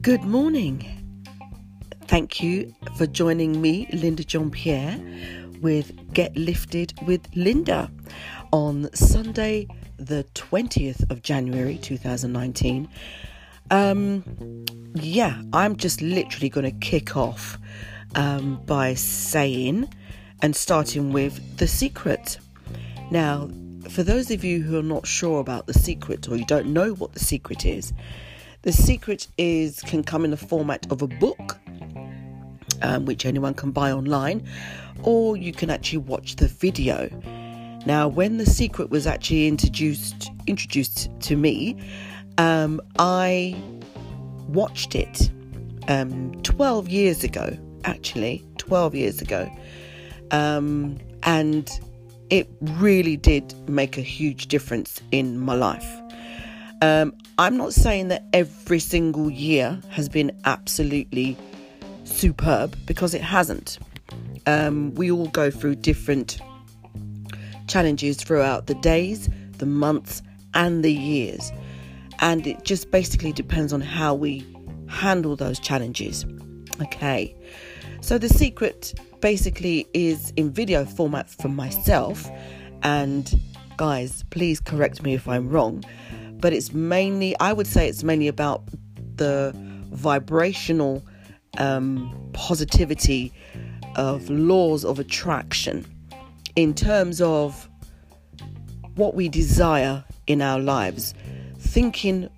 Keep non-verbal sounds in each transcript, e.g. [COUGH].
Good morning. Thank you for joining me, Linda John Pierre, with Get Lifted with Linda on Sunday, the 20th of January 2019. Um, yeah, I'm just literally going to kick off um, by saying and starting with the secret. Now, for those of you who are not sure about the secret or you don't know what the secret is, the secret is can come in the format of a book, um, which anyone can buy online, or you can actually watch the video. Now, when the secret was actually introduced introduced to me, um, I watched it um, 12 years ago. Actually, 12 years ago, um, and it really did make a huge difference in my life. Um, I'm not saying that every single year has been absolutely superb because it hasn't. Um, we all go through different challenges throughout the days, the months, and the years. And it just basically depends on how we handle those challenges. Okay, so the secret basically is in video format for myself. And guys, please correct me if I'm wrong but it's mainly, I would say it's mainly about the vibrational um, positivity of laws of attraction in terms of what we desire in our lives, thinking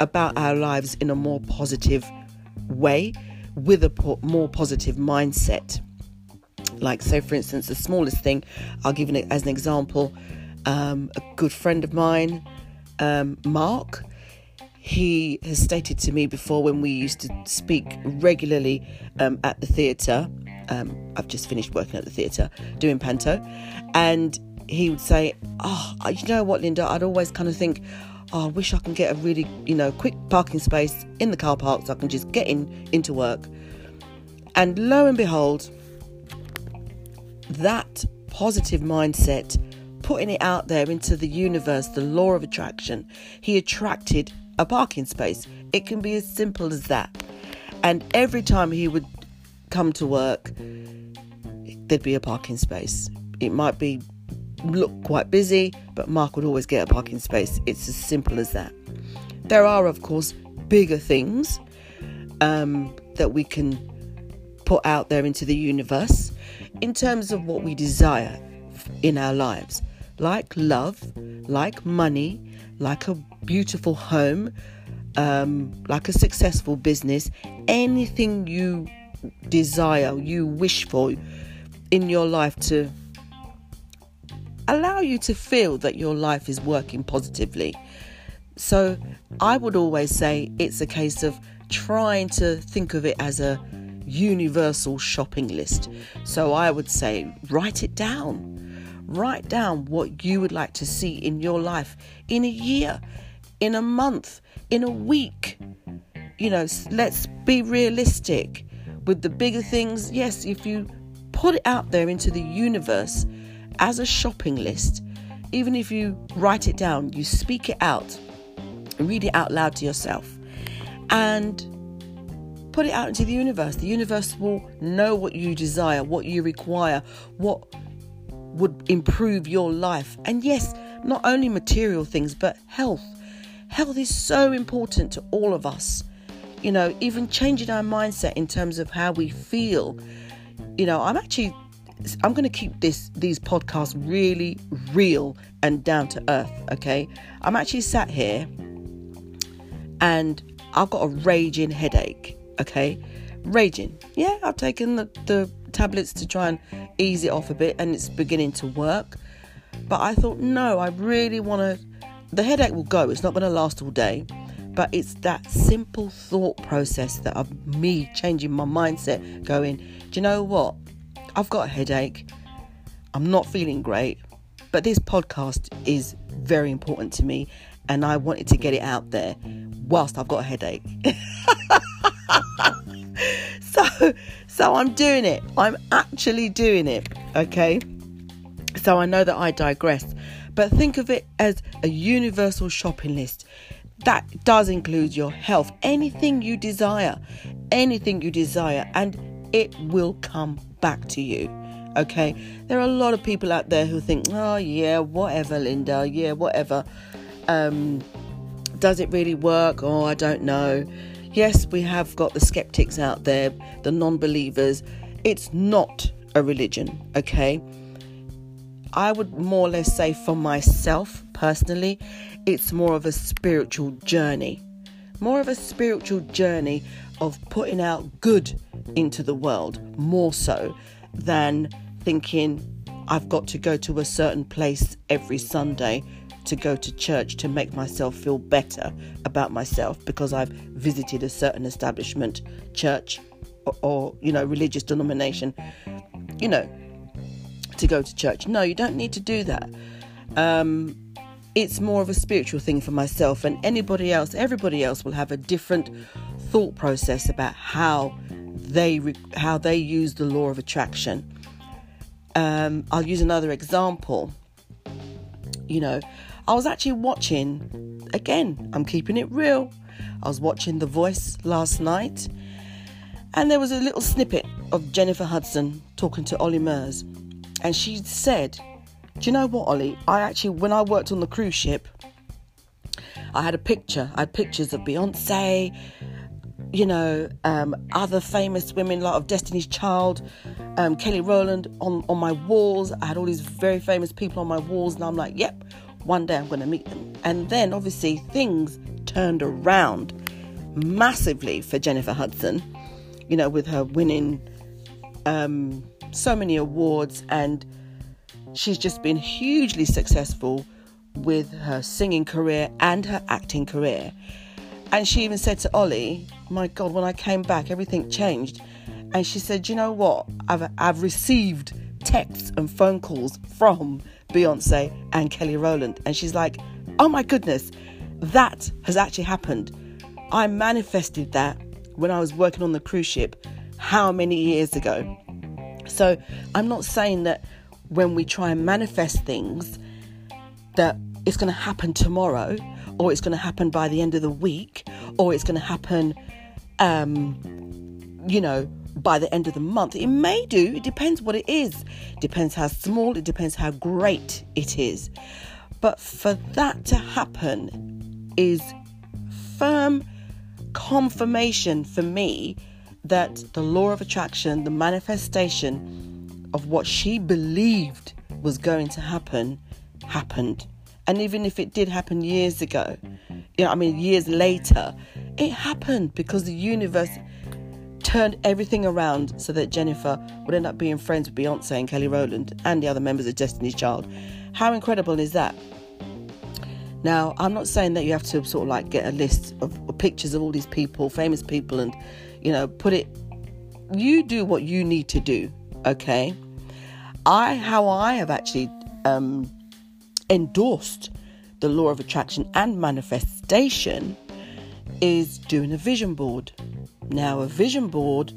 about our lives in a more positive way with a more positive mindset. Like, so for instance, the smallest thing, I'll give it as an example. Um, a good friend of mine um, Mark. He has stated to me before when we used to speak regularly um, at the theatre. Um, I've just finished working at the theatre doing panto, and he would say, "Oh, you know what, Linda? I'd always kind of think." Oh, I wish I can get a really, you know, quick parking space in the car park so I can just get in into work. And lo and behold, that positive mindset putting it out there into the universe, the law of attraction, he attracted a parking space. It can be as simple as that. And every time he would come to work, there'd be a parking space. It might be look quite busy, but Mark would always get a parking space. It's as simple as that. There are, of course, bigger things um, that we can put out there into the universe in terms of what we desire in our lives like love, like money, like a beautiful home, um, like a successful business, anything you desire, you wish for in your life to allow you to feel that your life is working positively. So I would always say it's a case of trying to think of it as a universal shopping list. So I would say write it down Write down what you would like to see in your life in a year, in a month, in a week. You know, let's be realistic with the bigger things. Yes, if you put it out there into the universe as a shopping list, even if you write it down, you speak it out, read it out loud to yourself, and put it out into the universe. The universe will know what you desire, what you require, what would improve your life. And yes, not only material things, but health. Health is so important to all of us. You know, even changing our mindset in terms of how we feel. You know, I'm actually I'm going to keep this these podcasts really real and down to earth, okay? I'm actually sat here and I've got a raging headache, okay? Raging. Yeah, I've taken the, the tablets to try and ease it off a bit, and it's beginning to work. But I thought, no, I really want to. The headache will go, it's not going to last all day. But it's that simple thought process that of me changing my mindset, going, do you know what? I've got a headache. I'm not feeling great. But this podcast is very important to me, and I wanted to get it out there whilst I've got a headache. [LAUGHS] so so I'm doing it. I'm actually doing it. Okay. So I know that I digress, But think of it as a universal shopping list. That does include your health, anything you desire, anything you desire, and it will come back to you. Okay, there are a lot of people out there who think, oh, yeah, whatever, Linda, yeah, whatever. Um, does it really work? Oh, I don't know. Yes, we have got the skeptics out there, the non believers. It's not a religion, okay? I would more or less say for myself personally, it's more of a spiritual journey. More of a spiritual journey of putting out good into the world, more so than thinking I've got to go to a certain place every Sunday to go to church to make myself feel better about myself because I've visited a certain establishment, church, or, or you know, religious denomination, you know, to go to church. No, you don't need to do that. Um, it's more of a spiritual thing for myself, and anybody else, everybody else will have a different thought process about how they how they use the law of attraction. Um, I'll use another example. You know, I was actually watching, again, I'm keeping it real. I was watching The Voice last night, and there was a little snippet of Jennifer Hudson talking to Ollie Murs. And she said, Do you know what, Ollie? I actually, when I worked on the cruise ship, I had a picture. I had pictures of Beyonce, you know, um, other famous women like of Destiny's Child, um, Kelly Rowland on, on my walls. I had all these very famous people on my walls, and I'm like, yep, one day I'm going to meet them. And then obviously things turned around massively for Jennifer Hudson, you know, with her winning um, so many awards and she's just been hugely successful with her singing career and her acting career. And she even said to Ollie, My God, when I came back, everything changed. And she said, You know what? I've, I've received texts and phone calls from Beyonce and Kelly Rowland. And she's like, oh my goodness, that has actually happened. I manifested that when I was working on the cruise ship how many years ago. So I'm not saying that when we try and manifest things that it's going to happen tomorrow or it's going to happen by the end of the week or it's going to happen um you know by the end of the month. It may do, it depends what it is. It depends how small, it depends how great it is. But for that to happen is firm confirmation for me that the law of attraction, the manifestation of what she believed was going to happen, happened. And even if it did happen years ago, you know, I mean, years later, it happened because the universe turned everything around so that Jennifer would end up being friends with Beyonce and Kelly Rowland and the other members of Destiny's Child. How incredible is that? Now, I'm not saying that you have to sort of like get a list of, pictures of all these people, famous people, and you know, put it. You do what you need to do, okay? I, how I have actually um, endorsed the law of attraction and manifestation is doing a vision board. Now, a vision board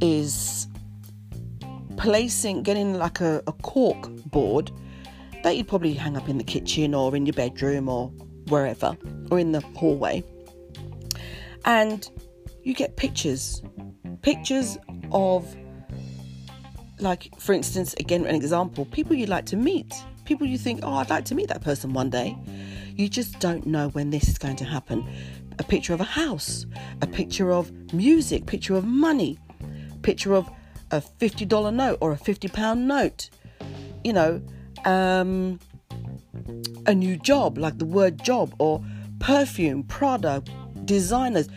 is placing, getting like a, a cork board that you'd probably hang up in the kitchen or in your bedroom or wherever, or in the hallway. And you get pictures, pictures of, like, for instance, again, an example, people you'd like to meet, people you think, oh, I'd like to meet that person one day. You just don't know when this is going to happen a picture of a house, a picture of music, picture of money, picture of a $50 note or a £50 note, you know, um, a new job, like the word job, or perfume, product, designers.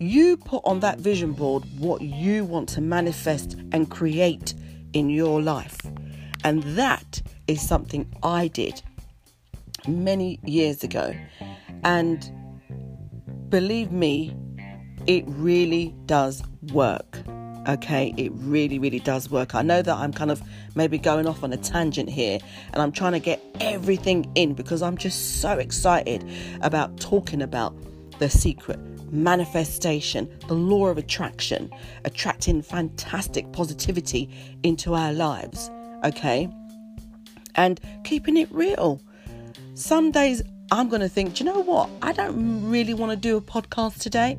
You put on that vision board what you want to manifest and create in your life. And that is something I did many years ago. And believe me, it really does work. Okay, it really, really does work. I know that I'm kind of maybe going off on a tangent here and I'm trying to get everything in because I'm just so excited about talking about the secret manifestation, the law of attraction, attracting fantastic positivity into our lives. Okay, and keeping it real. Some days I'm going to think, do you know what? I don't really want to do a podcast today,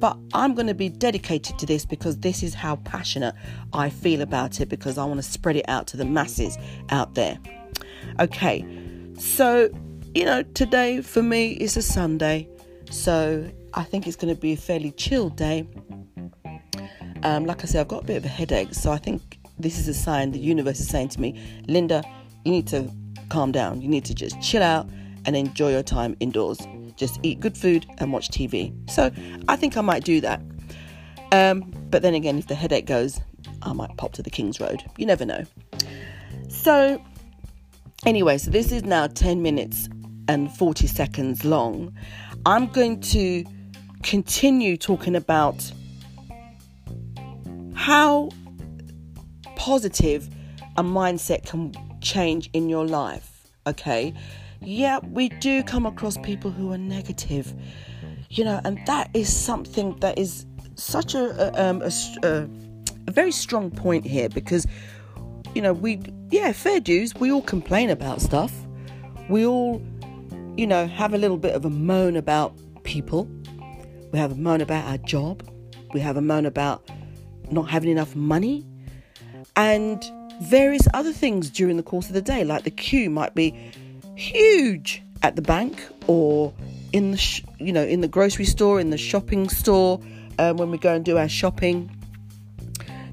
but I'm going to be dedicated to this because this is how passionate I feel about it because I want to spread it out to the masses out there. Okay, so, you know, today for me is a Sunday, so I think it's going to be a fairly chill day. Um, like I said, I've got a bit of a headache, so I think this is a sign the universe is saying to me, Linda, you need to calm down. You need to just chill out and enjoy your time indoors. Just eat good food and watch TV. So I think I might do that. Um, but then again, if the headache goes, I might pop to the King's Road. You never know. So, anyway, so this is now 10 minutes and 40 seconds long. I'm going to continue talking about how positive a mindset can change in your life. Okay, yeah, we do come across people who are negative, you know, and that is something that is such a um, a, a, a very strong point here because you know we yeah fair dues we all complain about stuff. We all you know have a little bit of a moan about people. We have a moan about our job. We have a moan about not having enough money. And various other things during the course of the day like the queue might be huge at the bank or in the sh- you know in the grocery store in the shopping store um, when we go and do our shopping.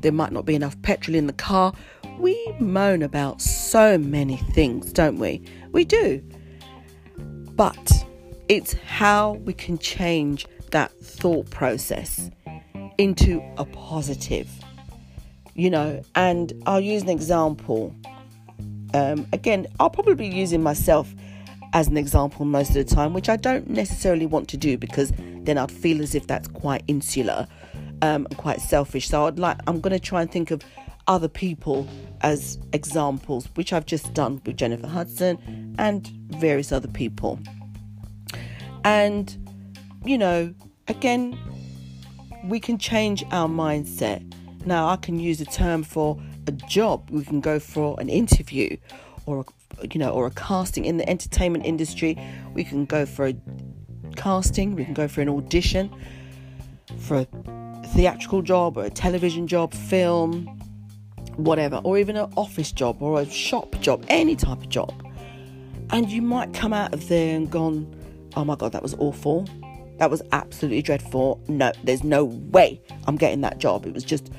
There might not be enough petrol in the car. We moan about so many things don't we? We do. But it's how we can change that thought process into a positive you know and i'll use an example um, again, I'll probably be using myself as an example most of the time, which I don't necessarily want to do because then I'd feel as if that's quite insular um, and quite selfish. So I'd like I'm going to try and think of other people as examples, which I've just done with Jennifer Hudson and various other people. And you know, again, we can change our mindset. Now, I can use a term for a job. We can go for an interview or a, you know or a casting in the entertainment industry. We can go for a casting. We can go for an audition for a theatrical job or a television job, film, whatever, or even an office job or a shop job, any type of job. And you might come out of there and gone, oh my God, that was awful. That was absolutely dreadful. No, there's no way I'm getting that job. It was just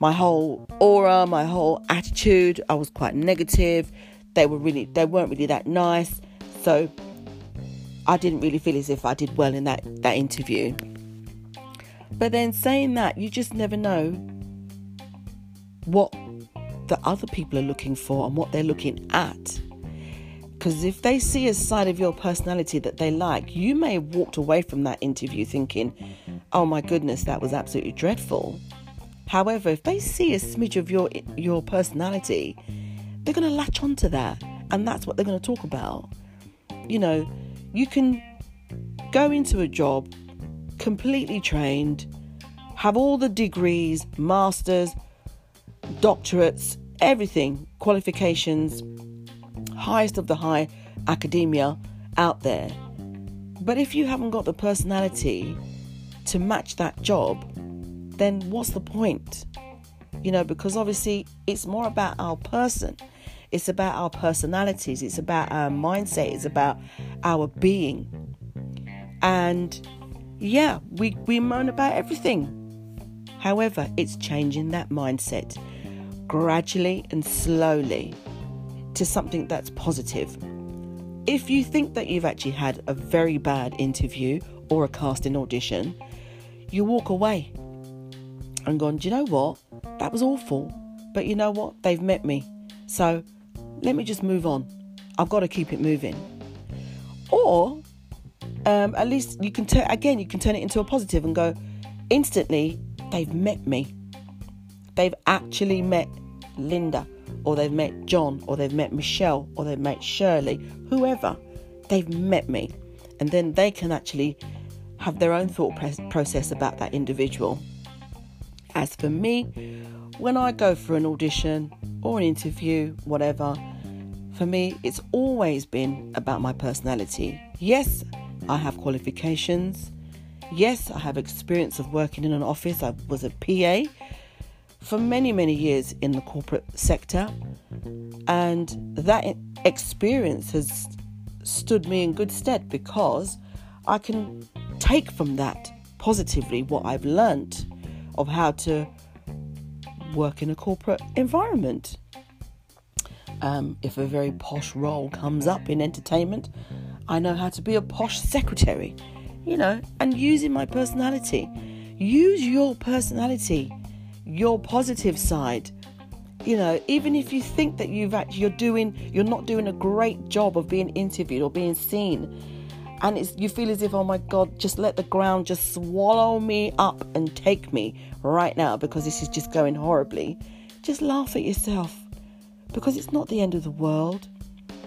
my whole aura, my whole attitude, I was quite negative. They were really they weren't really that nice. So I didn't really feel as if I did well in that, that interview. But then saying that, you just never know what the other people are looking for and what they're looking at. Because if they see a side of your personality that they like, you may have walked away from that interview thinking, oh my goodness, that was absolutely dreadful. However, if they see a smidge of your your personality, they're going to latch onto that, and that's what they're going to talk about. You know, you can go into a job completely trained, have all the degrees, masters, doctorates, everything, qualifications, highest of the high academia out there. But if you haven't got the personality to match that job, then what's the point? You know, because obviously it's more about our person, it's about our personalities, it's about our mindset, it's about our being. And yeah, we, we moan about everything. However, it's changing that mindset gradually and slowly to something that's positive. If you think that you've actually had a very bad interview or a casting audition, you walk away and gone, do you know what? That was awful. But you know what? They've met me. So let me just move on. I've got to keep it moving. Or um, at least you can turn, again, you can turn it into a positive and go, instantly, they've met me. They've actually met Linda, or they've met John, or they've met Michelle, or they've met Shirley, whoever. They've met me. And then they can actually have their own thought process about that individual. As for me, when I go for an audition or an interview, whatever, For me, it's always been about my personality. Yes, I have qualifications. Yes, I have experience of working in an office. I was a PA for many, many years in the corporate sector. And that experience has stood me in good stead because I can take from that positively what I've learnt of how to work in a corporate environment. Um, if a very posh role comes up in entertainment, I know how to be a posh secretary, you know, and using my personality. Use your personality, your positive side. You know, even if you think that you've actually you're doing you're not doing a great job of being interviewed or being seen, and it's you feel as if oh my god, just let the ground just swallow me up and take me right now because this is just going horribly. Just laugh at yourself because it's not the end of the world.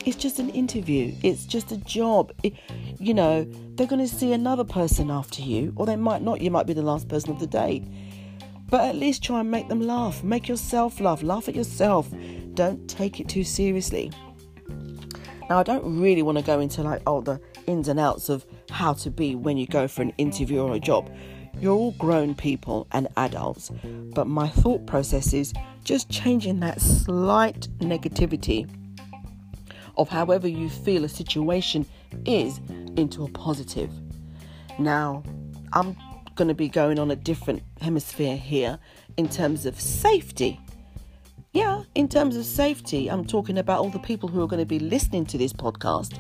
It's just an interview. It's just a job. It, you know, they're going to see another person after you, or they might not. You might be the last person of the day. But at least try and make them laugh. Make yourself laugh. Laugh at yourself. Don't take it too seriously. Now, I don't really want to go into like all the ins and outs of how to be when you go for an interview or a job. You're all grown people and adults, but my thought process is just changing that slight negativity of however you feel a situation is into a positive. Now, I'm going to be going on a different hemisphere here in terms of safety. Yeah, in terms of safety, I'm talking about all the people who are going to be listening to this podcast.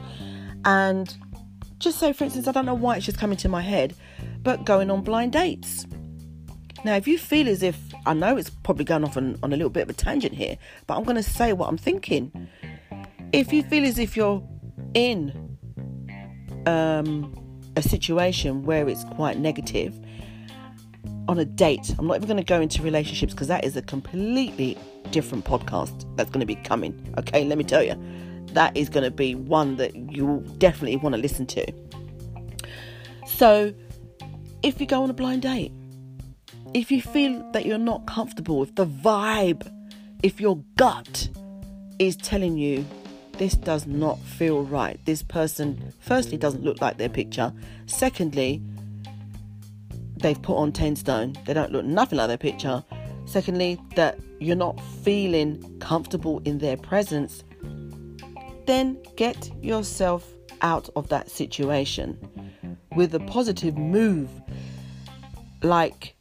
And just say, for instance, I don't know why it's just coming to my head, but going on blind dates. Now, if you feel as if I know it's probably going off on, on a little bit of a tangent here, but I'm going to say what I'm thinking. If you feel as if you're in um, a situation where it's quite negative on a date, I'm not even going to go into relationships because that is a completely different podcast that's going to be coming. Okay, let me tell you, that is going to be one that you will definitely want to listen to. So, if you go on a blind date, if you feel that you're not comfortable, if the vibe, if your gut is telling you this does not feel right, this person, firstly, doesn't look like their picture, secondly, they've put on 10 stone, they don't look nothing like their picture, secondly, that you're not feeling comfortable in their presence, then get yourself out of that situation with a positive move like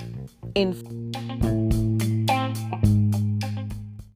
in